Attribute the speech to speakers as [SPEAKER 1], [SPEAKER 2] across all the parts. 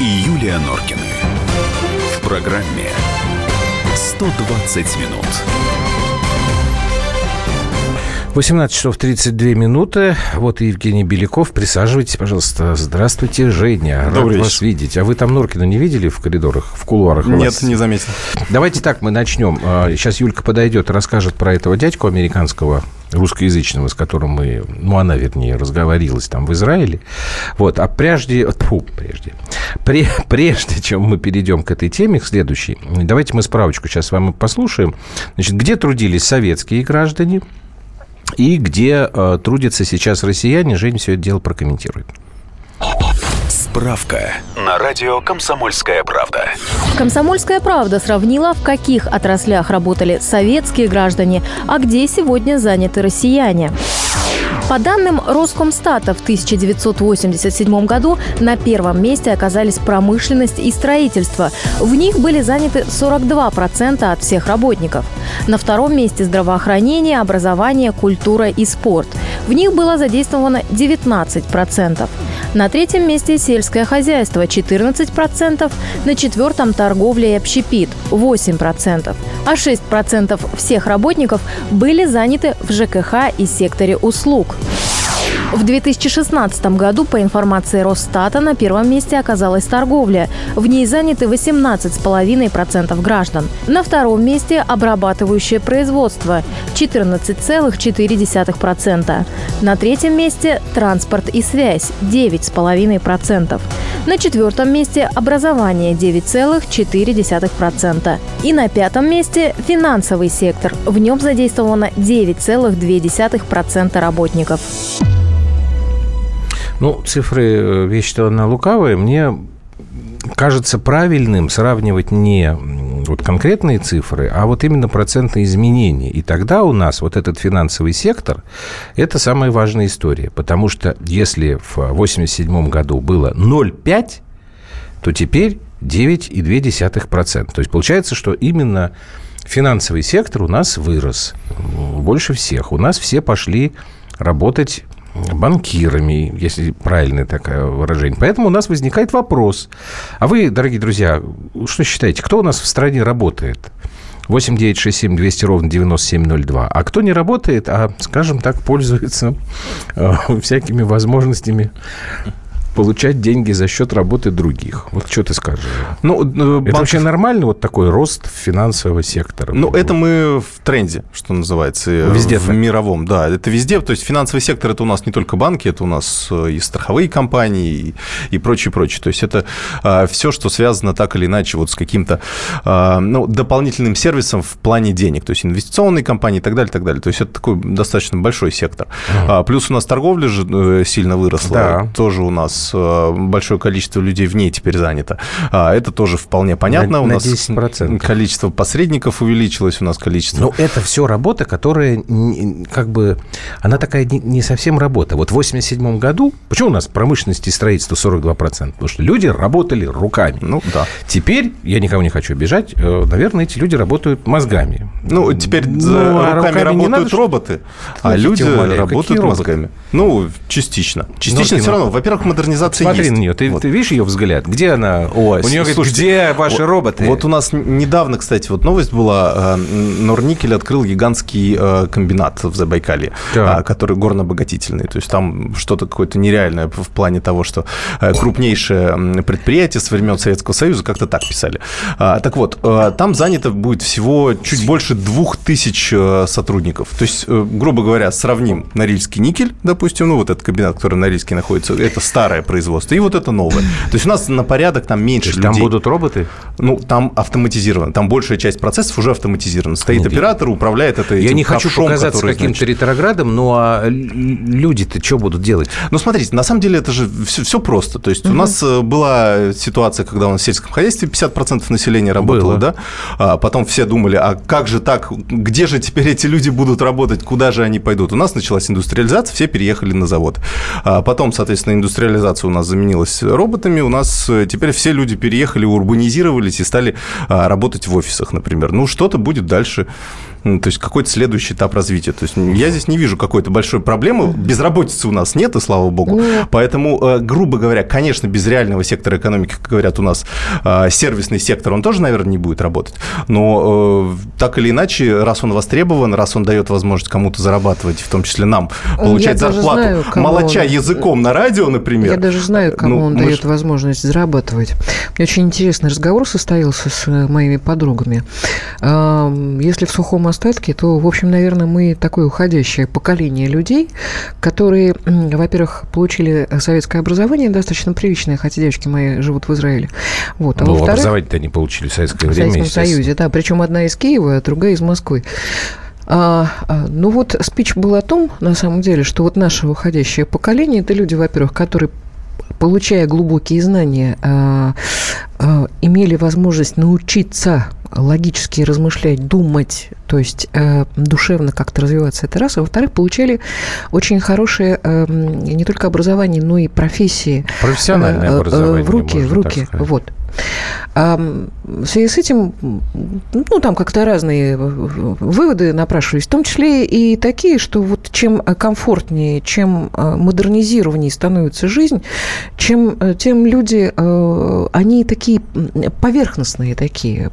[SPEAKER 1] и Юлия Норкины. В программе 120 минут.
[SPEAKER 2] 18 часов 32 минуты. Вот и Евгений Беляков. Присаживайтесь, пожалуйста. Здравствуйте, Женя. Рад
[SPEAKER 3] Добрый
[SPEAKER 2] вас
[SPEAKER 3] вечер.
[SPEAKER 2] видеть. А вы там Норкина не видели в коридорах, в кулуарах?
[SPEAKER 3] Нет,
[SPEAKER 2] вас?
[SPEAKER 3] не заметил.
[SPEAKER 2] Давайте так, мы начнем. А, Сейчас Юлька подойдет и расскажет про этого дядьку американского, русскоязычного, с которым мы, ну, она, вернее, разговорилась там в Израиле. Вот, а прежде, фу, прежде, Пре- прежде чем мы перейдем к этой теме, к следующей, давайте мы справочку сейчас с вами послушаем. Значит, где трудились советские граждане и где э, трудятся сейчас россияне, Жень все это дело прокомментирует.
[SPEAKER 1] Справка на радио «Комсомольская правда».
[SPEAKER 4] Комсомольская правда сравнила, в каких отраслях работали советские граждане, а где сегодня заняты россияне. По данным Роскомстата, в 1987 году на первом месте оказались промышленность и строительство. В них были заняты 42% от всех работников. На втором месте здравоохранение, образование, культура и спорт. В них было задействовано 19%. На третьем месте сельское хозяйство – 14%, на четвертом – торговля и общепит – 8%, а 6% всех работников были заняты в ЖКХ и секторе услуг. В 2016 году, по информации Росстата, на первом месте оказалась торговля. В ней заняты 18,5% граждан. На втором месте – обрабатывающее производство – 14,4%. На третьем месте – транспорт и связь – 9,5%. На четвертом месте – образование – 9,4%. И на пятом месте – финансовый сектор. В нем задействовано 9,2% работников.
[SPEAKER 2] Ну, цифры э, вещь-то она лукавая. Мне кажется правильным сравнивать не вот конкретные цифры, а вот именно процентные изменения. И тогда у нас вот этот финансовый сектор – это самая важная история. Потому что если в 1987 году было 0,5, то теперь 9,2%. То есть получается, что именно финансовый сектор у нас вырос больше всех. У нас все пошли работать банкирами, если правильное такое выражение. Поэтому у нас возникает вопрос. А вы, дорогие друзья, что считаете, кто у нас в стране работает? 8 9 6 7 200 ровно 9702. А кто не работает, а, скажем так, пользуется э, всякими возможностями получать деньги за счет работы других. Вот что ты скажешь?
[SPEAKER 3] Ну, э,
[SPEAKER 2] Это
[SPEAKER 3] банков-
[SPEAKER 2] вообще нормально, вот такой рост финансового сектора?
[SPEAKER 3] Ну, это мы в тренде, что называется. э,
[SPEAKER 2] Везде
[SPEAKER 3] В мировом, да. Это везде. То есть финансовый сектор – это у нас не только банки, это у нас э, и страховые компании, и, прочее, прочее. То есть это все, что связано так или иначе вот с каким-то э, ну, дополнительным сервисом в плане денег. То есть инвестиционные компании и так далее, и так далее. То есть это такой достаточно большой сектор. А, Плюс у нас торговля же сильно выросла.
[SPEAKER 2] Да.
[SPEAKER 3] Тоже у нас э, большое количество людей в ней теперь занято. А, Это тоже вполне понятно.
[SPEAKER 2] На-
[SPEAKER 3] у
[SPEAKER 2] на
[SPEAKER 3] нас
[SPEAKER 2] 10%.
[SPEAKER 3] количество посредников увеличилось, у нас количество
[SPEAKER 2] Ну, это все работа, которая как бы... Она такая не, совсем работа. Вот в 87 году... Почему у нас промышленность и строительство 42%? Потому что люди работали руками.
[SPEAKER 3] Ну, да.
[SPEAKER 2] Теперь, я никого не хочу обижать, э, наверное, эти люди работают мозгами.
[SPEAKER 3] Ну, теперь
[SPEAKER 2] Ну,
[SPEAKER 3] за
[SPEAKER 2] а
[SPEAKER 3] руками,
[SPEAKER 2] руками надо,
[SPEAKER 3] работают
[SPEAKER 2] что-
[SPEAKER 3] роботы, а люди
[SPEAKER 2] умоляю,
[SPEAKER 3] работают мозгами. Ну, частично. Частично
[SPEAKER 2] Норкина.
[SPEAKER 3] все равно. Во-первых, модернизация
[SPEAKER 2] Смотри
[SPEAKER 3] есть.
[SPEAKER 2] на нее. Ты,
[SPEAKER 3] Вот.
[SPEAKER 2] ты видишь ее взгляд? Где она?
[SPEAKER 3] Ой,
[SPEAKER 2] у нее говорит,
[SPEAKER 3] слушайте,
[SPEAKER 2] где ваши
[SPEAKER 3] вот-
[SPEAKER 2] роботы?
[SPEAKER 3] Вот у нас недавно, кстати, вот новость была. э, Норникель открыл гигантский э, комбинат в Забайкалье,
[SPEAKER 2] Так.
[SPEAKER 3] а, который горно-обогатительный. То есть там что-то какое-то нереальное в плане того, что э, крупнейшее предприятие со времен Советского Союза, как-то так писали. А, Так вот, там занято будет всего чуть больше двух тысяч сотрудников. То есть, грубо говоря, сравним Норильский никель, допустим, ну вот этот комбинат, который на Норильске находится, это старое производство, и вот это новое. То есть у нас на порядок там
[SPEAKER 2] То
[SPEAKER 3] меньше
[SPEAKER 2] есть
[SPEAKER 3] людей.
[SPEAKER 2] там будут роботы?
[SPEAKER 3] Ну, там автоматизировано. Там большая часть процессов уже автоматизирована. Стоит
[SPEAKER 2] Нет,
[SPEAKER 3] оператор, управляет это
[SPEAKER 2] Я
[SPEAKER 3] этим
[SPEAKER 2] не хочу
[SPEAKER 3] ковшом,
[SPEAKER 2] показаться
[SPEAKER 3] который,
[SPEAKER 2] каким-то
[SPEAKER 3] значит-
[SPEAKER 2] ретроградом, но а л- люди-то что будут делать?
[SPEAKER 3] Ну, смотрите, на самом деле это же все, просто. То есть у нас э, была ситуация, когда у нас в сельском хозяйстве 50% населения работало,
[SPEAKER 2] Было.
[SPEAKER 3] да? А потом все думали, а как же так? Где же теперь эти люди будут работать? Куда же они пойдут? У нас началась индустриализация, все переехали на завод. А потом, соответственно, индустриализация у нас заменилась роботами. У нас э, теперь все люди переехали, урбанизировались и стали а, работать в офисах, например. Ну, что-то будет дальше то есть какой-то следующий этап развития. То есть я здесь не вижу какой-то большой проблемы. Безработицы у нас нет, и слава богу. Ну, Поэтому, э, грубо говоря, конечно, без реального сектора экономики, как говорят у нас, э, сервисный сектор, он тоже, наверное, не будет работать. Но э, так или иначе, раз он востребован, раз он дает возможность кому-то зарабатывать, в том числе нам, получать я зарплату, знаю, молоча он... языком на радио, например.
[SPEAKER 5] Я даже знаю, кому ну, он дает ж... возможность зарабатывать. Мне очень интересный разговор состоялся с моими подругами. Если в сухом остатке, то, в общем, наверное, мы такое уходящее поколение людей, которые, во-первых, получили советское образование достаточно приличное, хотя девочки мои живут в Израиле.
[SPEAKER 2] Вот. А ну, образование-то они получили в Советское время, В
[SPEAKER 5] Советском Союзе, да. Причем одна из Киева, а другая из Москвы. А, а, ну вот спич был о том, на самом деле, что вот наше выходящее поколение, это люди, во-первых, которые получая глубокие знания, а, а, имели возможность научиться логически размышлять, думать, то есть э, душевно как-то развиваться, это раз. А во-вторых, получали очень хорошее э, не только образование, но и профессии.
[SPEAKER 2] Профессиональное э, образование.
[SPEAKER 5] В руки, в руки. Вот. В связи с этим, ну, там как-то разные выводы напрашивались, в том числе и такие, что вот чем комфортнее, чем э, модернизированнее становится жизнь, чем, э, тем люди, э, они такие поверхностные такие.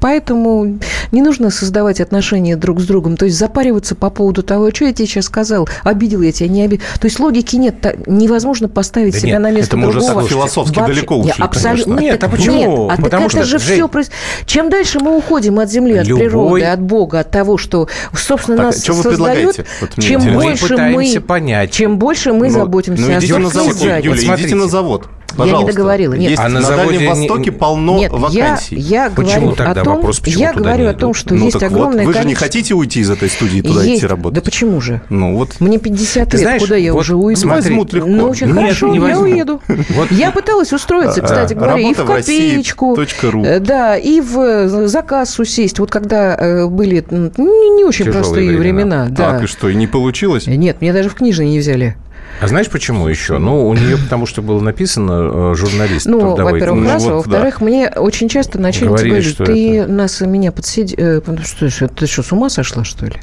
[SPEAKER 5] Поэтому не нужно создавать отношения друг с другом, то есть запариваться по поводу того, что я тебе сейчас сказал, обидел я тебя, не обидел. То есть логики нет, невозможно поставить да себя нет, на место
[SPEAKER 3] это мы
[SPEAKER 5] другого.
[SPEAKER 3] уже философски Вообще, далеко ушли,
[SPEAKER 5] абсолютно,
[SPEAKER 3] Нет,
[SPEAKER 5] нет, а почему? Нет, а Потому так что, это же Жень, все... Проис... Чем дальше мы уходим от Земли, от любой... природы, от Бога, от того, что, собственно, так, нас что вы создает, вот чем больше мы...
[SPEAKER 2] понять.
[SPEAKER 5] Чем больше мы ну, заботимся ну, о
[SPEAKER 3] собственной Юля, идите на завод. Пожалуйста.
[SPEAKER 5] Я не договорила. Нет.
[SPEAKER 3] Есть, а на, на Дальнем Востоке не... полно
[SPEAKER 5] Нет,
[SPEAKER 3] вакансий.
[SPEAKER 5] Я, я
[SPEAKER 2] почему
[SPEAKER 5] говорю тогда о том,
[SPEAKER 2] вопрос, почему
[SPEAKER 5] я говорю о том, что ну, есть огромное
[SPEAKER 3] вот, Вы же не хотите уйти из этой студии туда есть. идти работать?
[SPEAKER 5] Да почему же?
[SPEAKER 3] Ну вот.
[SPEAKER 5] Мне 50 Ты лет, знаешь, куда я вот уже уйду?
[SPEAKER 3] Смотри, возьмут легко.
[SPEAKER 5] Ну очень Нет, хорошо, не я уеду. Вот. Я пыталась устроиться, кстати говоря, и в копеечку.
[SPEAKER 3] Э,
[SPEAKER 5] да, и в э, заказ усесть. Вот когда э, были не очень простые времена.
[SPEAKER 3] Так, и что, и не получилось?
[SPEAKER 5] Нет, меня даже в книжные не взяли.
[SPEAKER 2] А знаешь почему еще? Ну, у нее потому что было написано э, журналист.
[SPEAKER 5] Ну, во-первых, раз, ну, вот, во-вторых, да. мне очень часто начальник говорит, ты это... нас меня подсиди... Э, что, ты что, с ума сошла, что ли?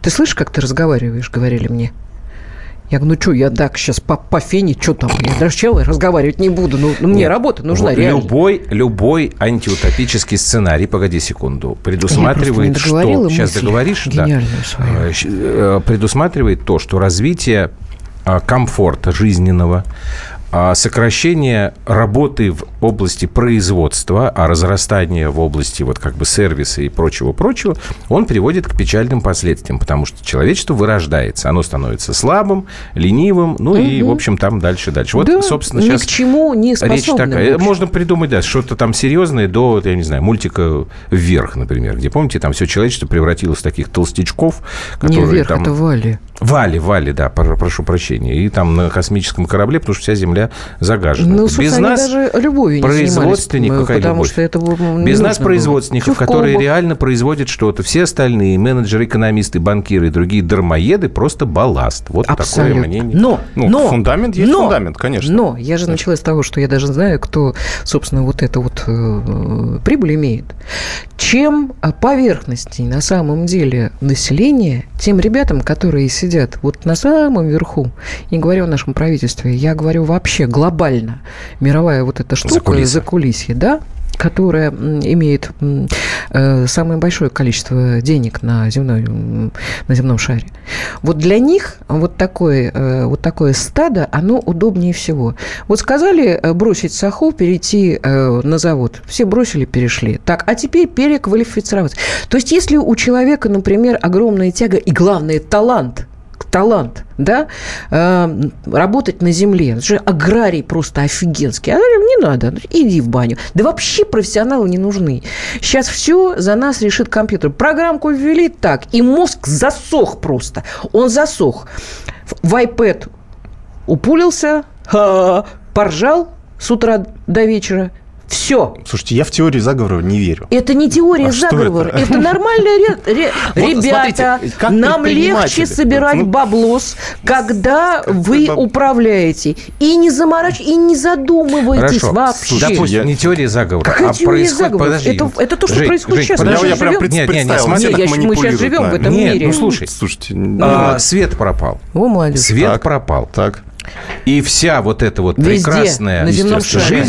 [SPEAKER 5] Ты слышишь, как ты разговариваешь, говорили мне? Я говорю, ну что, я так сейчас по, по фене, что там? Я даже чего разговаривать не буду. Ну, ну мне Нет, работа нужна, реально.
[SPEAKER 2] Любой, любой антиутопический сценарий, погоди секунду, предусматривает, что... Сейчас договоришь, да. Свою. Э, предусматривает то, что развитие комфорта жизненного, а сокращение работы в области производства, а разрастание в области вот как бы сервиса и прочего-прочего, он приводит к печальным последствиям, потому что человечество вырождается, оно становится слабым, ленивым, ну угу. и, в общем, там дальше-дальше. Вот,
[SPEAKER 5] да, собственно, ни сейчас... к чему не Речь такая.
[SPEAKER 2] Можно придумать, да, что-то там серьезное до, я не знаю, мультика «Вверх», например, где, помните, там все человечество превратилось в таких толстячков, которые
[SPEAKER 5] не вверх,
[SPEAKER 2] там...
[SPEAKER 5] это Вали.
[SPEAKER 2] Вали, Вали, да, прошу прощения. И там на космическом корабле, потому что вся Земля загажена.
[SPEAKER 5] Ну, Без нас даже любовью
[SPEAKER 2] производственников,
[SPEAKER 5] потому любовь? что это
[SPEAKER 2] Без нас производственников, которые реально производят что-то. Все остальные менеджеры, экономисты, банкиры и другие дармоеды просто балласт. Вот Абсолютно. такое мнение.
[SPEAKER 5] Но,
[SPEAKER 3] ну,
[SPEAKER 5] но,
[SPEAKER 3] фундамент есть но, фундамент, конечно.
[SPEAKER 5] Но я же начала с того, что я даже знаю, кто, собственно, вот это вот э, прибыль имеет. Чем поверхностней на самом деле население, тем ребятам, которые сидят вот на самом верху, не говорю о нашем правительстве, я говорю вообще глобально, мировая вот эта штука, за кулисье, да, которая имеет э, самое большое количество денег на, земной, на земном шаре. Вот для них вот такое, э, вот такое стадо, оно удобнее всего. Вот сказали э, бросить саху, перейти на завод. Все бросили, перешли. Так, а теперь переквалифицироваться. То есть, если у человека, например, огромная тяга и, главное, талант – талант, да, э, работать на земле. Это же аграрий просто офигенский. А не надо, иди в баню. Да вообще профессионалы не нужны. Сейчас все за нас решит компьютер. Программку ввели так, и мозг засох просто. Он засох. В iPad упулился, поржал с утра до вечера, Все.
[SPEAKER 3] Слушайте, я в теории заговора не верю.
[SPEAKER 5] Это не теория
[SPEAKER 3] А
[SPEAKER 5] заговора,
[SPEAKER 3] это?
[SPEAKER 5] это, нормальная ре- ре-
[SPEAKER 3] Вот
[SPEAKER 5] ребята.
[SPEAKER 3] смотрите, как
[SPEAKER 5] нам легче собирать
[SPEAKER 3] Ну,
[SPEAKER 5] баблос, когда вы
[SPEAKER 3] баб-
[SPEAKER 5] управляете и не заморачиваетесь, и не задумываетесь
[SPEAKER 2] Хорошо.
[SPEAKER 5] вообще.
[SPEAKER 2] Допустим,
[SPEAKER 3] я-
[SPEAKER 2] не теория заговора,
[SPEAKER 5] Какая
[SPEAKER 2] а
[SPEAKER 5] теория
[SPEAKER 2] происходит...
[SPEAKER 5] заговора?
[SPEAKER 2] Подожди.
[SPEAKER 5] Это- это то, что
[SPEAKER 2] Жень,
[SPEAKER 5] происходит
[SPEAKER 2] Жень,
[SPEAKER 5] сейчас.
[SPEAKER 2] подожди.
[SPEAKER 5] Мы
[SPEAKER 3] Я, я прям
[SPEAKER 5] живем-
[SPEAKER 3] пред-
[SPEAKER 2] Не, не, не,
[SPEAKER 3] представил,
[SPEAKER 2] смотри,
[SPEAKER 3] как
[SPEAKER 5] я- мы сейчас живем в этом
[SPEAKER 2] Нет,
[SPEAKER 5] мире.
[SPEAKER 2] ну слушай,
[SPEAKER 3] Слушайте,
[SPEAKER 2] а, свет пропал.
[SPEAKER 5] О, молодец.
[SPEAKER 2] Свет
[SPEAKER 3] Так.
[SPEAKER 2] пропал.
[SPEAKER 3] так.
[SPEAKER 2] И вся вот эта вот
[SPEAKER 5] Везде,
[SPEAKER 2] прекрасная жизнь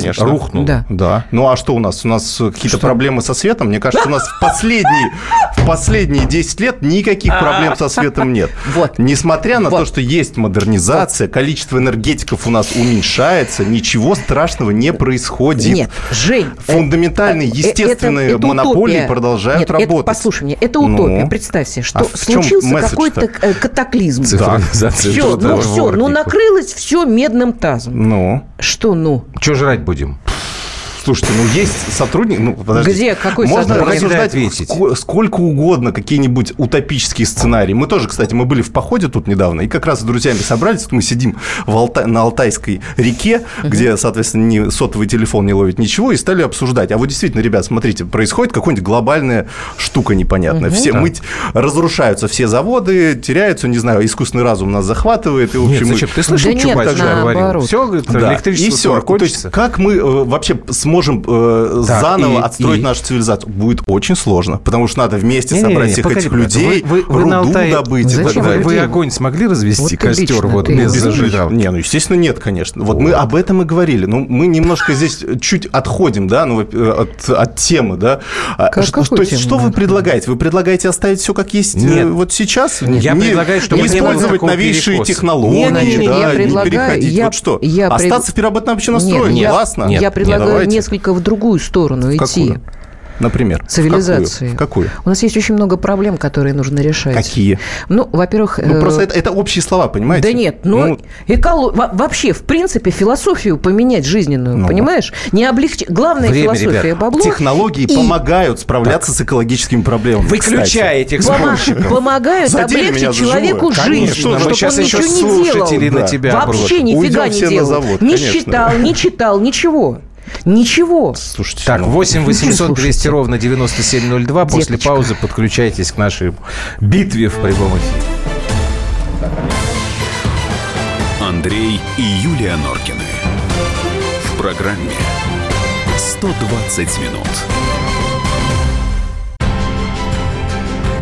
[SPEAKER 3] Конечно.
[SPEAKER 2] рухнула.
[SPEAKER 5] Да.
[SPEAKER 3] Да. Ну а что у нас? У нас какие-то проблемы со светом? Мне кажется, у нас в последние, в последние 10 лет никаких проблем со светом нет.
[SPEAKER 5] Вот.
[SPEAKER 3] Несмотря на
[SPEAKER 5] Вот.
[SPEAKER 3] то, что есть модернизация, количество энергетиков у нас уменьшается, ничего страшного не происходит.
[SPEAKER 5] Нет, Жень. э,
[SPEAKER 3] Фундаментальные,
[SPEAKER 5] э,
[SPEAKER 3] естественные
[SPEAKER 5] это- это
[SPEAKER 3] монополии
[SPEAKER 5] утопия.
[SPEAKER 3] продолжают
[SPEAKER 5] Нет, это-
[SPEAKER 3] работать.
[SPEAKER 5] послушай меня, это
[SPEAKER 3] Ну.
[SPEAKER 5] утопия. Представь себе, что
[SPEAKER 3] А в чем
[SPEAKER 5] случился какой-то э, катаклизм.
[SPEAKER 2] Цифровизация
[SPEAKER 5] Все, ну все, ну
[SPEAKER 2] дворников.
[SPEAKER 5] Накрылось все медным тазом.
[SPEAKER 3] Ну,
[SPEAKER 5] Что ну?
[SPEAKER 2] Что жрать будем?
[SPEAKER 3] Слушайте, ну есть сотрудник, ну подождите.
[SPEAKER 5] Где? Какой
[SPEAKER 3] Можно
[SPEAKER 5] сотрудник?
[SPEAKER 3] рассуждать
[SPEAKER 2] ответить?
[SPEAKER 3] ско- сколько угодно, какие-нибудь утопические сценарии. Мы тоже, кстати, мы были в походе тут недавно, и как раз с друзьями собрались, мы сидим в Алта- на Алтайской реке, где, соответственно, ни сотовый телефон не ловит ничего, и стали обсуждать. А вот действительно, ребят, смотрите, происходит какая-нибудь глобальная штука непонятная. Все мыть, разрушаются все заводы, теряются, не знаю, искусственный разум нас захватывает, и, в
[SPEAKER 2] Нет,
[SPEAKER 3] общем, мы-
[SPEAKER 2] зачем? Ты слышал,
[SPEAKER 5] Да нет, наоборот.
[SPEAKER 2] говорил? Все, говорит,
[SPEAKER 3] да,
[SPEAKER 2] электричество
[SPEAKER 3] и все. То есть, как мы э, вообще сможем э,
[SPEAKER 2] Так,
[SPEAKER 3] заново
[SPEAKER 2] и-
[SPEAKER 3] отстроить
[SPEAKER 2] и-
[SPEAKER 3] нашу цивилизацию? Будет очень сложно, потому что надо вместе
[SPEAKER 2] Не-не-не,
[SPEAKER 3] собрать всех
[SPEAKER 2] погоди,
[SPEAKER 3] этих
[SPEAKER 2] погоди.
[SPEAKER 3] людей,
[SPEAKER 2] Вы- вы-
[SPEAKER 3] руду
[SPEAKER 2] Алтае-
[SPEAKER 3] добыть.
[SPEAKER 5] Зачем
[SPEAKER 2] Вы, вы огонь смогли развести,
[SPEAKER 5] Вот
[SPEAKER 2] костер
[SPEAKER 5] лично,
[SPEAKER 2] вот
[SPEAKER 5] ты
[SPEAKER 2] без зажигалки?
[SPEAKER 3] Не, ну, естественно, нет, конечно. Вот мы об этом и говорили. Ну, мы немножко здесь чуть отходим, да, ну, э, от, от темы, да. А,
[SPEAKER 5] Как-
[SPEAKER 3] что,
[SPEAKER 5] какой
[SPEAKER 3] то есть, что вы предлагаете? Вы предлагаете оставить все как есть э,
[SPEAKER 2] Нет.
[SPEAKER 3] вот сейчас?
[SPEAKER 2] Я предлагаю, чтобы
[SPEAKER 3] не
[SPEAKER 2] не
[SPEAKER 3] использовать новейшие
[SPEAKER 2] перекоса.
[SPEAKER 3] технологии,
[SPEAKER 2] Не-не-не,
[SPEAKER 3] да,
[SPEAKER 5] я
[SPEAKER 3] не переходить.
[SPEAKER 5] я-
[SPEAKER 3] вот что?
[SPEAKER 5] я пред-
[SPEAKER 3] Остаться в переработанном общенострое?
[SPEAKER 5] Нет,
[SPEAKER 3] Классно.
[SPEAKER 2] Нет,
[SPEAKER 5] я
[SPEAKER 2] нет,
[SPEAKER 5] предлагаю
[SPEAKER 3] давайте.
[SPEAKER 5] Несколько в другую сторону
[SPEAKER 3] В
[SPEAKER 5] идти.
[SPEAKER 3] какую? Например?
[SPEAKER 5] Цивилизации.
[SPEAKER 3] В какую?
[SPEAKER 5] У нас есть очень много проблем, которые нужно решать.
[SPEAKER 3] Какие?
[SPEAKER 5] Ну, во-первых...
[SPEAKER 3] Ну,
[SPEAKER 5] э,
[SPEAKER 3] просто это, это общие слова, понимаете?
[SPEAKER 5] Да нет, ну, эколо- во- вообще, в принципе, философию поменять жизненную,
[SPEAKER 3] Ну.
[SPEAKER 5] понимаешь? Не облегчить. Главная
[SPEAKER 2] Время,
[SPEAKER 5] философия
[SPEAKER 2] ребят.
[SPEAKER 5] бабло.
[SPEAKER 3] Технологии
[SPEAKER 5] и
[SPEAKER 3] помогают справляться с экологическими проблемами.
[SPEAKER 2] Выключай
[SPEAKER 3] кстати.
[SPEAKER 2] этих спорщиков.
[SPEAKER 5] помогают облегчить человеку жизнь,
[SPEAKER 3] Конечно,
[SPEAKER 2] мы
[SPEAKER 5] чтобы
[SPEAKER 2] сейчас
[SPEAKER 5] он
[SPEAKER 2] еще
[SPEAKER 5] ничего не делал. Вообще нифига не
[SPEAKER 3] все на
[SPEAKER 5] делал. не
[SPEAKER 3] конечно.
[SPEAKER 5] читал, не читал, ничего. Ничего.
[SPEAKER 3] Слушайте,
[SPEAKER 2] Так,
[SPEAKER 3] ну,
[SPEAKER 2] 8 800 200
[SPEAKER 5] Слушайте.
[SPEAKER 2] ровно 9702. После
[SPEAKER 5] Деточка.
[SPEAKER 2] паузы подключайтесь к нашей битве в прямом эфире.
[SPEAKER 1] Андрей и Юлия Норкины. В программе 120 минут.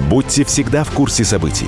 [SPEAKER 6] Будьте всегда в курсе событий.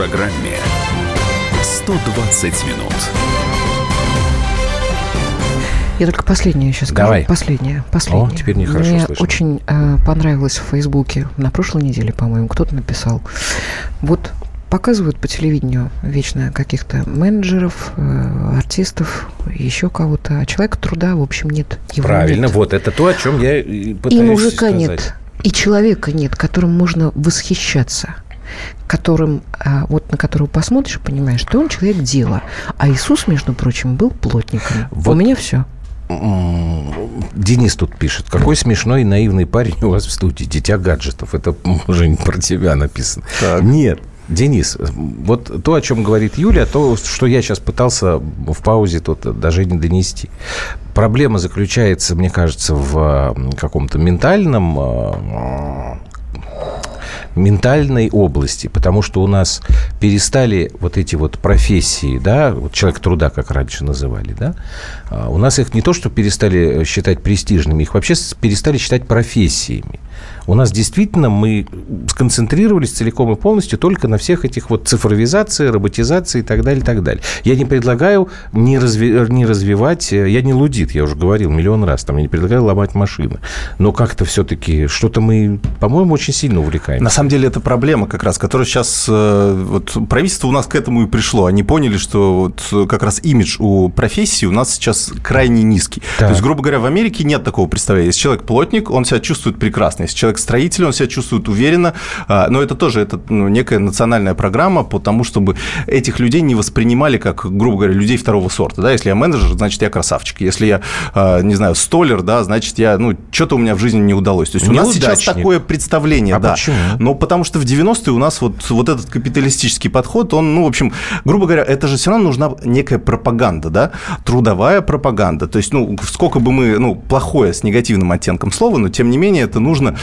[SPEAKER 1] Программе 120 минут.
[SPEAKER 5] Я только последнее сейчас скажу.
[SPEAKER 2] Давай.
[SPEAKER 5] Последнее. Последнее.
[SPEAKER 2] О, теперь нехорошо
[SPEAKER 5] Мне
[SPEAKER 2] слышно.
[SPEAKER 5] очень э, понравилось в Фейсбуке. На прошлой неделе, по-моему, кто-то написал. Вот показывают по телевидению вечно каких-то менеджеров, э, артистов, еще кого-то. А человека труда, в общем, нет. Его
[SPEAKER 2] Правильно,
[SPEAKER 5] нет.
[SPEAKER 2] вот это то, о чем я и пытаюсь
[SPEAKER 5] И мужика
[SPEAKER 2] сказать.
[SPEAKER 5] нет, и человека нет, которым можно восхищаться которым, а, вот на которого посмотришь, и понимаешь, что он человек дела. А Иисус, между прочим, был плотником.
[SPEAKER 2] Вот.
[SPEAKER 5] У меня все.
[SPEAKER 2] Денис тут пишет. Какой смешной и наивный парень у вас в студии. Дитя гаджетов. Это уже не про тебя написано.
[SPEAKER 3] Так.
[SPEAKER 2] Нет. Денис, вот то, о чем говорит Юля, то, что я сейчас пытался в паузе тут даже не донести. Проблема заключается, мне кажется, в каком-то ментальном э, ментальной области, потому что у нас перестали вот эти вот профессии, да, вот человек труда, как раньше называли, да, а у нас их не то, что перестали считать престижными, их вообще перестали считать профессиями. У нас действительно мы сконцентрировались целиком и полностью только на всех этих вот цифровизации, роботизации и так далее, и так далее. Я не предлагаю не, разви, не развивать, э, я не лудит, я уже говорил миллион раз, там, я не предлагаю ломать машины. Но как-то все-таки что-то мы, по-моему, очень сильно увлекаемся.
[SPEAKER 3] На самом деле это проблема как раз, которая сейчас... э, Вот, правительство у нас к этому и пришло. Они поняли, что вот как раз имидж у профессии у нас сейчас крайне низкий.
[SPEAKER 2] Так.
[SPEAKER 3] То есть, грубо говоря, в Америке нет такого представления. Если человек плотник, он себя чувствует прекрасно. Если человек строитель, он себя чувствует уверенно. А, Но это тоже это, ну, некая национальная программа по тому, чтобы этих людей не воспринимали как, грубо говоря, людей второго сорта. Да? Если я менеджер, значит, я красавчик. Если я, а, не знаю, столер, да, значит, я, ну, что-то у меня в жизни не удалось. То есть у нас сейчас такое представление,
[SPEAKER 2] А
[SPEAKER 3] да.
[SPEAKER 2] почему?
[SPEAKER 3] Ну, потому что в 90-е у нас вот, вот этот капиталистический подход, он, ну, в общем, грубо говоря, это же все равно нужна некая пропаганда, да, трудовая пропаганда. То есть, ну, сколько бы мы, ну, плохое с негативным оттенком слова, но тем не менее это нужно,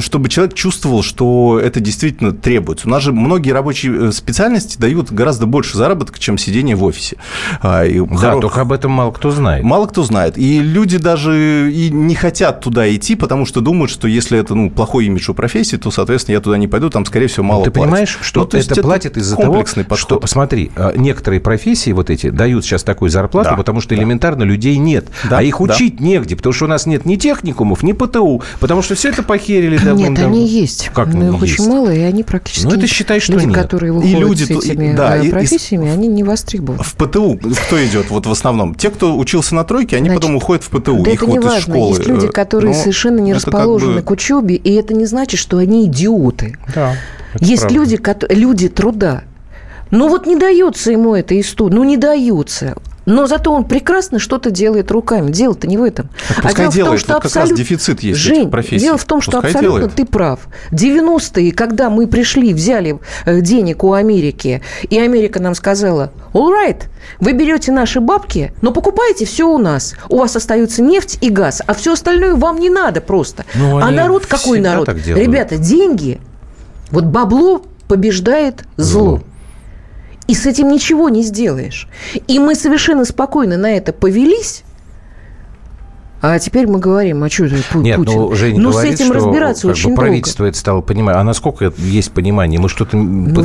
[SPEAKER 3] чтобы человек чувствовал, что это действительно требуется. У нас же многие рабочие э, специальности дают гораздо больше заработка, чем сидение в офисе. А, и
[SPEAKER 2] Да,
[SPEAKER 3] хоро-
[SPEAKER 2] только об этом мало кто знает.
[SPEAKER 3] Мало кто знает. И люди даже и не хотят туда идти, потому что думают, что если это ну, плохой имидж у профессии, то, соответственно, я туда не пойду, там, скорее всего, мало
[SPEAKER 2] Ты
[SPEAKER 3] платят.
[SPEAKER 2] понимаешь, что
[SPEAKER 3] Ну, то есть
[SPEAKER 2] это платит из-за того,
[SPEAKER 3] подход.
[SPEAKER 2] что, смотри, э, некоторые профессии вот эти дают сейчас такую зарплату,
[SPEAKER 3] Да,
[SPEAKER 2] потому что
[SPEAKER 3] да.
[SPEAKER 2] элементарно людей нет.
[SPEAKER 3] Да,
[SPEAKER 2] а их
[SPEAKER 3] да.
[SPEAKER 2] учить негде, потому что у нас нет ни техникумов, ни ПТУ, потому что все это похерили
[SPEAKER 5] Нет,
[SPEAKER 2] давным-давно.
[SPEAKER 5] они есть.
[SPEAKER 2] Как
[SPEAKER 5] но их
[SPEAKER 2] есть?
[SPEAKER 5] очень мало, и они практически...
[SPEAKER 2] Ну, это считай, что
[SPEAKER 5] люди,
[SPEAKER 2] нет.
[SPEAKER 5] которые
[SPEAKER 3] И
[SPEAKER 5] выходят
[SPEAKER 3] люди
[SPEAKER 5] с
[SPEAKER 3] и-
[SPEAKER 5] этими
[SPEAKER 3] да,
[SPEAKER 5] э,
[SPEAKER 3] и- и-
[SPEAKER 5] профессиями, они не востребованы.
[SPEAKER 3] В ПТУ кто идет вот в основном? Те, кто учился на тройке, они
[SPEAKER 5] Значит,
[SPEAKER 3] потом уходят в ПТу.
[SPEAKER 5] Да
[SPEAKER 3] Их
[SPEAKER 5] это не
[SPEAKER 3] вот из
[SPEAKER 5] важно.
[SPEAKER 3] школы.
[SPEAKER 5] Есть люди,
[SPEAKER 3] э,
[SPEAKER 5] которые
[SPEAKER 3] ну,
[SPEAKER 5] совершенно не
[SPEAKER 3] это как
[SPEAKER 5] расположены
[SPEAKER 3] бы-
[SPEAKER 5] к учебе, и это не значит, что они идиоты.
[SPEAKER 2] Да,
[SPEAKER 5] Есть
[SPEAKER 2] правда.
[SPEAKER 5] люди, люди труда. Ну вот не дается ему это студ, ну не дается. Но зато он прекрасно что-то делает руками. Дело-то не в этом.
[SPEAKER 3] Так пускай делает, вот как раз дефицит есть
[SPEAKER 5] Жень,
[SPEAKER 3] профессий.
[SPEAKER 5] дело в том, что
[SPEAKER 3] Пускай
[SPEAKER 5] абсолютно
[SPEAKER 3] делает.
[SPEAKER 5] ты прав. 90-е, когда мы пришли, взяли э, денег у Америки, и Америка нам сказала, all right, вы берете наши бабки, но покупаете все у нас. У вас остаются нефть и газ, а все остальное вам не надо просто.
[SPEAKER 2] Ну,
[SPEAKER 5] а народ какой народ? Ребята, деньги, вот бабло побеждает зло.
[SPEAKER 2] Зло.
[SPEAKER 5] И с этим ничего не сделаешь. И мы совершенно спокойно на это повелись. А теперь мы говорим, а что это Пу-
[SPEAKER 2] Нет,
[SPEAKER 5] Путин?
[SPEAKER 2] ну, Женя
[SPEAKER 5] ну,
[SPEAKER 2] говорит,
[SPEAKER 5] с этим
[SPEAKER 2] что
[SPEAKER 5] разбираться
[SPEAKER 2] как бы,
[SPEAKER 5] очень долго.
[SPEAKER 2] правительство это стало понимать. А насколько это есть понимание? Мы что-то пытаемся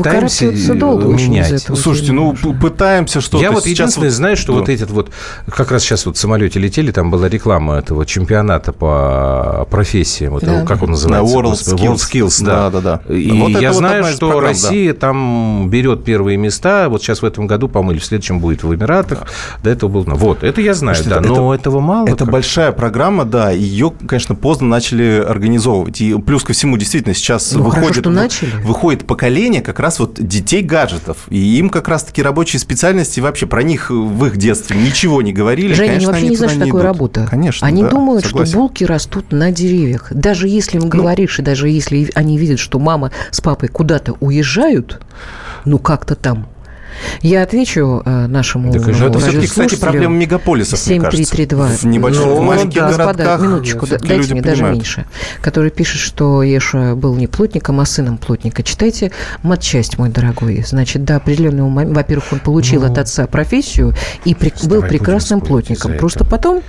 [SPEAKER 5] выкарабкиваться долго
[SPEAKER 2] менять.
[SPEAKER 5] этого.
[SPEAKER 3] Слушайте, ну пытаемся что-то.
[SPEAKER 2] Я вот единственное
[SPEAKER 3] вот-
[SPEAKER 2] знаю, что
[SPEAKER 3] Да.
[SPEAKER 2] вот этот вот, как раз сейчас вот в самолете летели, там была реклама этого чемпионата по профессиям, вот
[SPEAKER 5] Да.
[SPEAKER 2] как он
[SPEAKER 3] Да,
[SPEAKER 2] называется?
[SPEAKER 3] World Skills.
[SPEAKER 2] World Skills, да.
[SPEAKER 3] Да, да, да.
[SPEAKER 2] И
[SPEAKER 3] Вот
[SPEAKER 2] я
[SPEAKER 3] вот
[SPEAKER 2] знаю, что
[SPEAKER 3] программ, да.
[SPEAKER 2] Россия там берет первые места, вот сейчас в этом году, по-моему, или в следующем будет в Эмиратах, до этого был... Вот, это я знаю,
[SPEAKER 3] Слушайте,
[SPEAKER 2] да,
[SPEAKER 3] это-
[SPEAKER 2] но этого мало.
[SPEAKER 3] Это
[SPEAKER 2] как-
[SPEAKER 3] большая программа, да, ее, конечно, поздно начали организовывать. И плюс ко всему, действительно, сейчас
[SPEAKER 5] Ну, хорошо,
[SPEAKER 3] выходит,
[SPEAKER 5] начали.
[SPEAKER 3] выходит поколение как раз вот детей гаджетов. И им как раз-таки рабочие специальности вообще про них в их детстве ничего не говорили.
[SPEAKER 5] Женя,
[SPEAKER 3] конечно,
[SPEAKER 5] вообще
[SPEAKER 3] они
[SPEAKER 5] не знают, что такое работа.
[SPEAKER 3] Конечно,
[SPEAKER 5] Они
[SPEAKER 3] да,
[SPEAKER 5] думают,
[SPEAKER 3] согласен.
[SPEAKER 5] что булки растут на деревьях. Даже если им говоришь, и даже если они видят, что мама с папой куда-то уезжают, ну как-то там. Я отвечу э, нашему
[SPEAKER 2] Так
[SPEAKER 3] Ну, это
[SPEAKER 2] Ну,
[SPEAKER 3] все-таки, кстати, проблема мегаполисов, мне кажется.
[SPEAKER 5] 7332.
[SPEAKER 3] В небольших,
[SPEAKER 2] Ну,
[SPEAKER 3] маленьких
[SPEAKER 2] да.
[SPEAKER 5] Господа,
[SPEAKER 3] городках
[SPEAKER 5] минуточку,
[SPEAKER 3] всё-таки
[SPEAKER 5] дайте
[SPEAKER 3] люди
[SPEAKER 5] мне даже
[SPEAKER 3] понимают.
[SPEAKER 5] меньше. Который пишет, что Еша был не плотником, а сыном плотника. Читайте матчасть, мой дорогой. Значит, до определенного момента, во-первых, он получил от отца профессию и при- был
[SPEAKER 2] Ну,
[SPEAKER 5] прекрасным плотником. Просто потом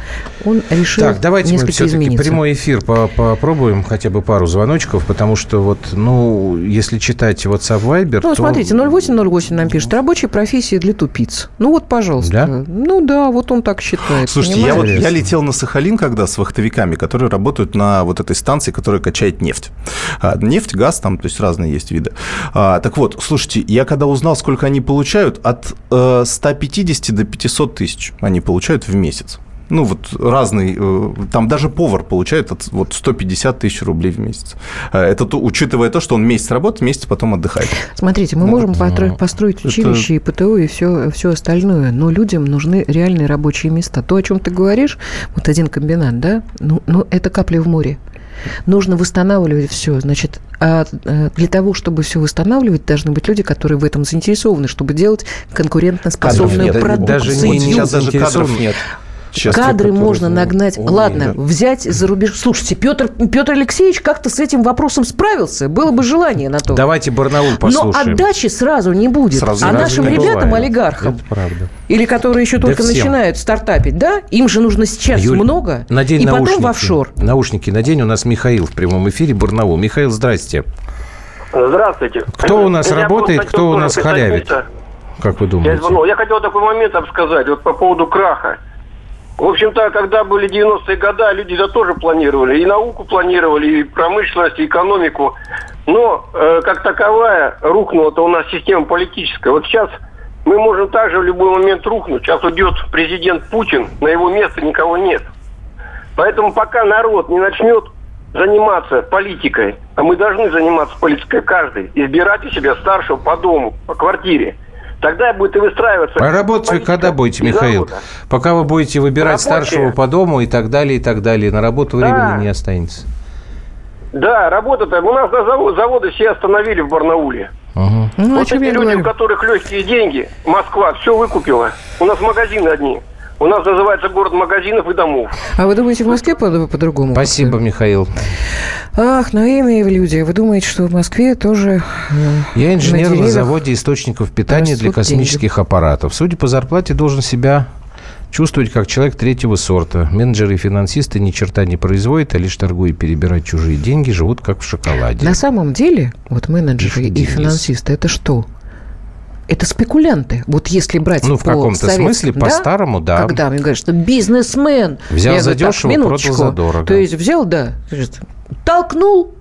[SPEAKER 5] он решил
[SPEAKER 2] Так, давайте мы
[SPEAKER 5] несколько
[SPEAKER 2] все-таки
[SPEAKER 5] измениться.
[SPEAKER 2] прямой эфир по- попробуем, хотя бы пару звоночков, потому что вот, ну, если читать WhatsApp Viber,
[SPEAKER 5] Ну,
[SPEAKER 2] то...
[SPEAKER 5] смотрите, 0808 нам пишет. Рабочие профессии для тупиц. Ну, вот, пожалуйста.
[SPEAKER 2] Да?
[SPEAKER 5] Ну, да, вот он так считает.
[SPEAKER 3] Слушайте, я, вот, я летел на Сахалин когда с вахтовиками, которые работают на вот этой станции, которая качает нефть. А, нефть, газ, там, то есть разные есть виды. А, так вот, слушайте, я когда узнал, сколько они получают, от э, 150 до 500 тысяч они получают в месяц. Ну, вот разный, э, там даже повар получает от, вот 150 тысяч рублей в месяц. Э, Это то- учитывая то, что он месяц работает, месяц потом отдыхает.
[SPEAKER 5] Смотрите, мы
[SPEAKER 3] Ну,
[SPEAKER 5] можем
[SPEAKER 2] ну,
[SPEAKER 5] построить
[SPEAKER 3] это-
[SPEAKER 5] училище и ПТУ и все, все остальное, но людям нужны реальные рабочие места. То, о чем ты говоришь, вот один комбинат, да, ну, ну это капля в море. Нужно восстанавливать все. Значит, а э, для того, чтобы все восстанавливать, должны быть люди, которые в этом заинтересованы, чтобы делать конкурентоспособную продукцию.
[SPEAKER 2] даже не-
[SPEAKER 3] сейчас даже кадров нет. Сейчас
[SPEAKER 5] Кадры можно нагнать.
[SPEAKER 2] умеют.
[SPEAKER 5] Ладно, взять за рубеж. Слушайте, Петр, Петр Алексеевич как-то с этим вопросом справился. Было бы желание на то.
[SPEAKER 2] Давайте Барнаул
[SPEAKER 5] Но
[SPEAKER 2] послушаем.
[SPEAKER 5] отдачи сразу не будет.
[SPEAKER 3] Сразу
[SPEAKER 5] а
[SPEAKER 3] не
[SPEAKER 5] нашим ребятам,
[SPEAKER 2] бывает.
[SPEAKER 5] олигархам,
[SPEAKER 2] Это правда.
[SPEAKER 5] или которые еще
[SPEAKER 2] Да
[SPEAKER 5] только
[SPEAKER 2] всем.
[SPEAKER 5] начинают стартапить, да, им же нужно сейчас
[SPEAKER 2] Юль,
[SPEAKER 5] много,
[SPEAKER 2] надень
[SPEAKER 5] и
[SPEAKER 2] наушники.
[SPEAKER 5] потом в офшор.
[SPEAKER 2] Наушники надень. У нас Михаил в прямом эфире Барнаул. Михаил, здрасте.
[SPEAKER 7] Здравствуйте.
[SPEAKER 2] Кто у нас
[SPEAKER 7] Я
[SPEAKER 2] работает, кто у нас халявит? Как вы
[SPEAKER 7] Я,
[SPEAKER 2] думаете?
[SPEAKER 7] звонил. я хотел такой момент обсказать, вот по поводу краха. В общем-то, когда были 90-е годы, люди это тоже планировали. И науку планировали, и промышленность, и экономику. Но э, как таковая рухнула-то у нас система политическая. Вот сейчас мы можем также в любой момент рухнуть. Сейчас уйдет президент Путин, на его место никого нет. Поэтому пока народ не начнет заниматься политикой, а мы должны заниматься политикой каждый, избирать у себя старшего по дому, по квартире, тогда будет и выстраиваться...
[SPEAKER 2] А работать вы когда будете, Михаил? Пока вы будете выбирать
[SPEAKER 7] Рабочие.
[SPEAKER 2] старшего по дому и так далее, и так далее. На работу
[SPEAKER 7] Да.
[SPEAKER 2] времени не останется.
[SPEAKER 7] Да, работа-то... У нас на заво- заводы все остановили в Барнауле.
[SPEAKER 2] Ага.
[SPEAKER 5] Ну,
[SPEAKER 7] вот эти люди,
[SPEAKER 5] говорю.
[SPEAKER 7] у которых легкие деньги, Москва все выкупила. У нас магазины одни. У нас называется город магазинов и домов.
[SPEAKER 5] А вы думаете, в Москве по- по-другому?
[SPEAKER 2] Спасибо,
[SPEAKER 5] как-то?
[SPEAKER 2] Михаил.
[SPEAKER 5] Ах, наивные люди. Вы думаете, что в Москве тоже... э,
[SPEAKER 2] Я инженер на,
[SPEAKER 5] деревьях
[SPEAKER 2] заводе источников питания для космических аппаратов. Судя по зарплате, должен себя чувствовать как человек третьего сорта. Менеджеры и финансисты ни черта не производят, а лишь торгуя и перебирать чужие деньги, живут как в шоколаде.
[SPEAKER 5] На самом деле, вот менеджеры
[SPEAKER 2] Пишет
[SPEAKER 5] и
[SPEAKER 2] Денис.
[SPEAKER 5] финансисты, это что? Это спекулянты. Вот если брать
[SPEAKER 2] Ну, в
[SPEAKER 5] по
[SPEAKER 2] каком-то смысле,
[SPEAKER 5] да?
[SPEAKER 2] по-старому, да.
[SPEAKER 5] Когда мне говорят, что бизнесмен.
[SPEAKER 2] Взял за дешево, продал за дорого.
[SPEAKER 5] То есть взял, да, толкнул,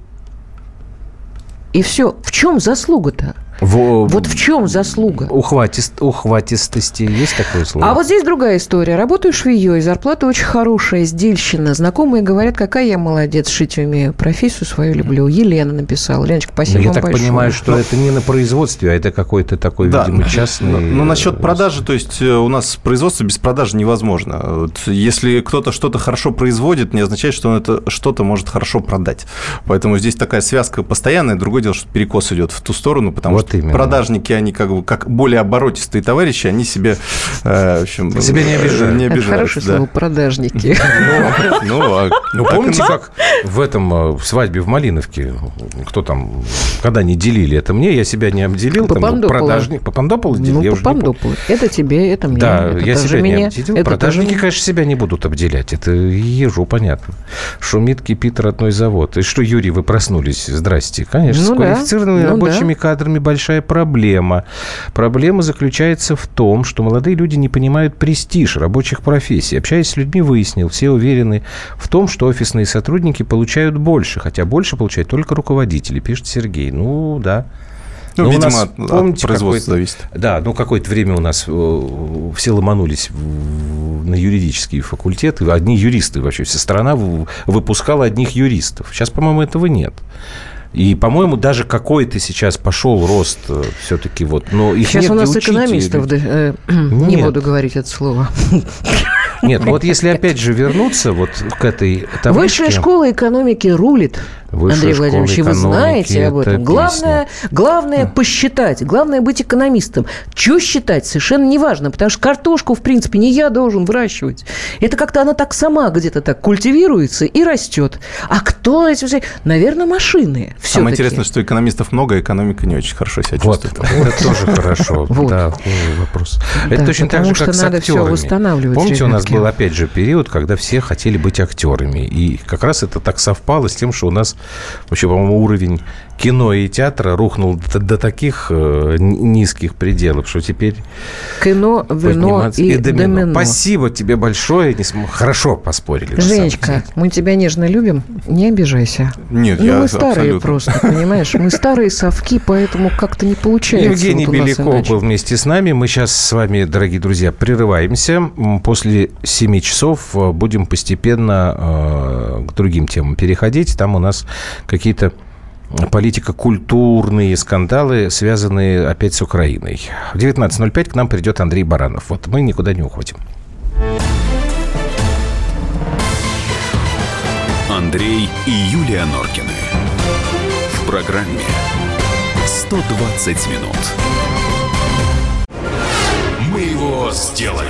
[SPEAKER 5] и все. В чем заслуга-то?
[SPEAKER 2] Во-
[SPEAKER 5] Вот в чем заслуга?
[SPEAKER 2] Ухватист, ухватистости есть такое слово?
[SPEAKER 5] А вот здесь другая история. Работаю швеей, зарплата очень хорошая, сдельщина. Знакомые говорят, какая я молодец, шить умею. Профессию свою люблю. Елена написала. Леночка,
[SPEAKER 2] Ну,
[SPEAKER 5] спасибо
[SPEAKER 2] я так
[SPEAKER 5] большое.
[SPEAKER 2] понимаю, что это не на производстве, а это какой-то такой,
[SPEAKER 3] Да.
[SPEAKER 2] видимо, частный...
[SPEAKER 3] Ну, ну, насчет
[SPEAKER 2] э,
[SPEAKER 3] продажи, то есть э, у нас производство без продажи невозможно. Вот если кто-то что-то хорошо производит, не означает, что он это что-то может хорошо продать. Поэтому здесь такая связка постоянная. Другое дело, что перекос идет в ту сторону, потому
[SPEAKER 2] Вот именно.
[SPEAKER 3] продажники, они как бы как более оборотистые товарищи, они себе, э, в общем,
[SPEAKER 2] Себя не обижают.
[SPEAKER 3] Не
[SPEAKER 5] Это
[SPEAKER 3] обижают,
[SPEAKER 5] хорошее
[SPEAKER 3] да.
[SPEAKER 5] слово продажники.
[SPEAKER 3] Ну, а
[SPEAKER 2] Ну,
[SPEAKER 3] так и
[SPEAKER 2] помните, как в этом э, в свадьбе в Малиновке, кто там, когда не делили это мне, я себя не обделил,
[SPEAKER 5] Папандопола.
[SPEAKER 2] продажник, Папандопола делил,
[SPEAKER 5] Ну. Попандополы. Это тебе, это мне.
[SPEAKER 2] Да,
[SPEAKER 5] это
[SPEAKER 2] я себя не обделил.
[SPEAKER 5] это
[SPEAKER 2] Продажники, конечно, себя не будут обделять. Это ежу, понятно. Шумит, кипит родной завод. И что, Юрий, вы проснулись? Здрасте. Конечно,
[SPEAKER 5] Ну
[SPEAKER 2] с квалифицированными
[SPEAKER 5] ну
[SPEAKER 2] рабочими кадрами большая проблема. Проблема заключается в том, что молодые люди не понимают престиж рабочих профессий. Общаясь с людьми, выяснил, все уверены в том, что офисные сотрудники получают больше, хотя больше получают только руководители, пишет Сергей. Ну, да.
[SPEAKER 3] Ну,
[SPEAKER 2] Но у
[SPEAKER 3] видимо,
[SPEAKER 2] нас,
[SPEAKER 3] от- от
[SPEAKER 2] помните,
[SPEAKER 3] производства зависит.
[SPEAKER 2] Да, ну какое-то время у нас э, все ломанулись в- на юридические факультеты. Одни юристы вообще. Вся страна выпускала одних юристов. Сейчас, по-моему, этого нет. И, по-моему, даже какой-то сейчас пошел рост все-таки вот. Но их
[SPEAKER 5] Сейчас
[SPEAKER 2] негде
[SPEAKER 5] у нас экономистов, да, э, не
[SPEAKER 2] Нет.
[SPEAKER 5] буду говорить это слово.
[SPEAKER 2] Нет, ну вот если опять же вернуться вот к этой табличке...
[SPEAKER 5] Высшая школа экономики рулит.
[SPEAKER 2] Высшая
[SPEAKER 5] Андрей
[SPEAKER 2] школа
[SPEAKER 5] Владимирович, вы
[SPEAKER 2] экономики
[SPEAKER 5] знаете об
[SPEAKER 2] это
[SPEAKER 5] этом. Главное, главное посчитать, главное быть экономистом. Что считать, совершенно неважно, потому что картошку, в принципе, не я должен выращивать. Это как-то она так сама где-то так культивируется и растет. А кто эти все? Наверное, машины. Все
[SPEAKER 3] Самое интересное, что экономистов много, а экономика не очень хорошо себя
[SPEAKER 2] Вот,
[SPEAKER 3] чувствует.
[SPEAKER 2] это тоже хорошо.
[SPEAKER 5] Вот.
[SPEAKER 2] Да, вопрос. Это точно так же, как
[SPEAKER 5] что
[SPEAKER 2] с актерами. Помните, у нас был опять же период, когда все хотели быть актерами. И как раз это так совпало с тем, что у нас вообще, по-моему, уровень кино и театра рухнул до, до таких э, низких пределов, что теперь
[SPEAKER 5] Кино, вино
[SPEAKER 2] подниматься-
[SPEAKER 5] и, домино.
[SPEAKER 2] Спасибо тебе большое. Хорошо поспорили.
[SPEAKER 5] Женечка, мы тебя нежно любим, не обижайся.
[SPEAKER 3] Нет,
[SPEAKER 5] Ну,
[SPEAKER 3] я
[SPEAKER 5] мы старые
[SPEAKER 3] абсолютно.
[SPEAKER 5] просто, понимаешь? Мы старые совки, поэтому как-то не получается.
[SPEAKER 2] Евгений
[SPEAKER 5] вот
[SPEAKER 2] Беляков был вместе с нами. Мы сейчас с вами, дорогие друзья, прерываемся. После 7 часов э, будем постепенно э, к другим темам переходить. Там у нас какие-то политико-культурные скандалы, связанные опять с Украиной. В 19.05 к нам придет Андрей Баранов. Вот мы никуда не уходим.
[SPEAKER 1] Андрей и Юлия Норкины. В программе 120 минут.
[SPEAKER 6] Мы его сделали.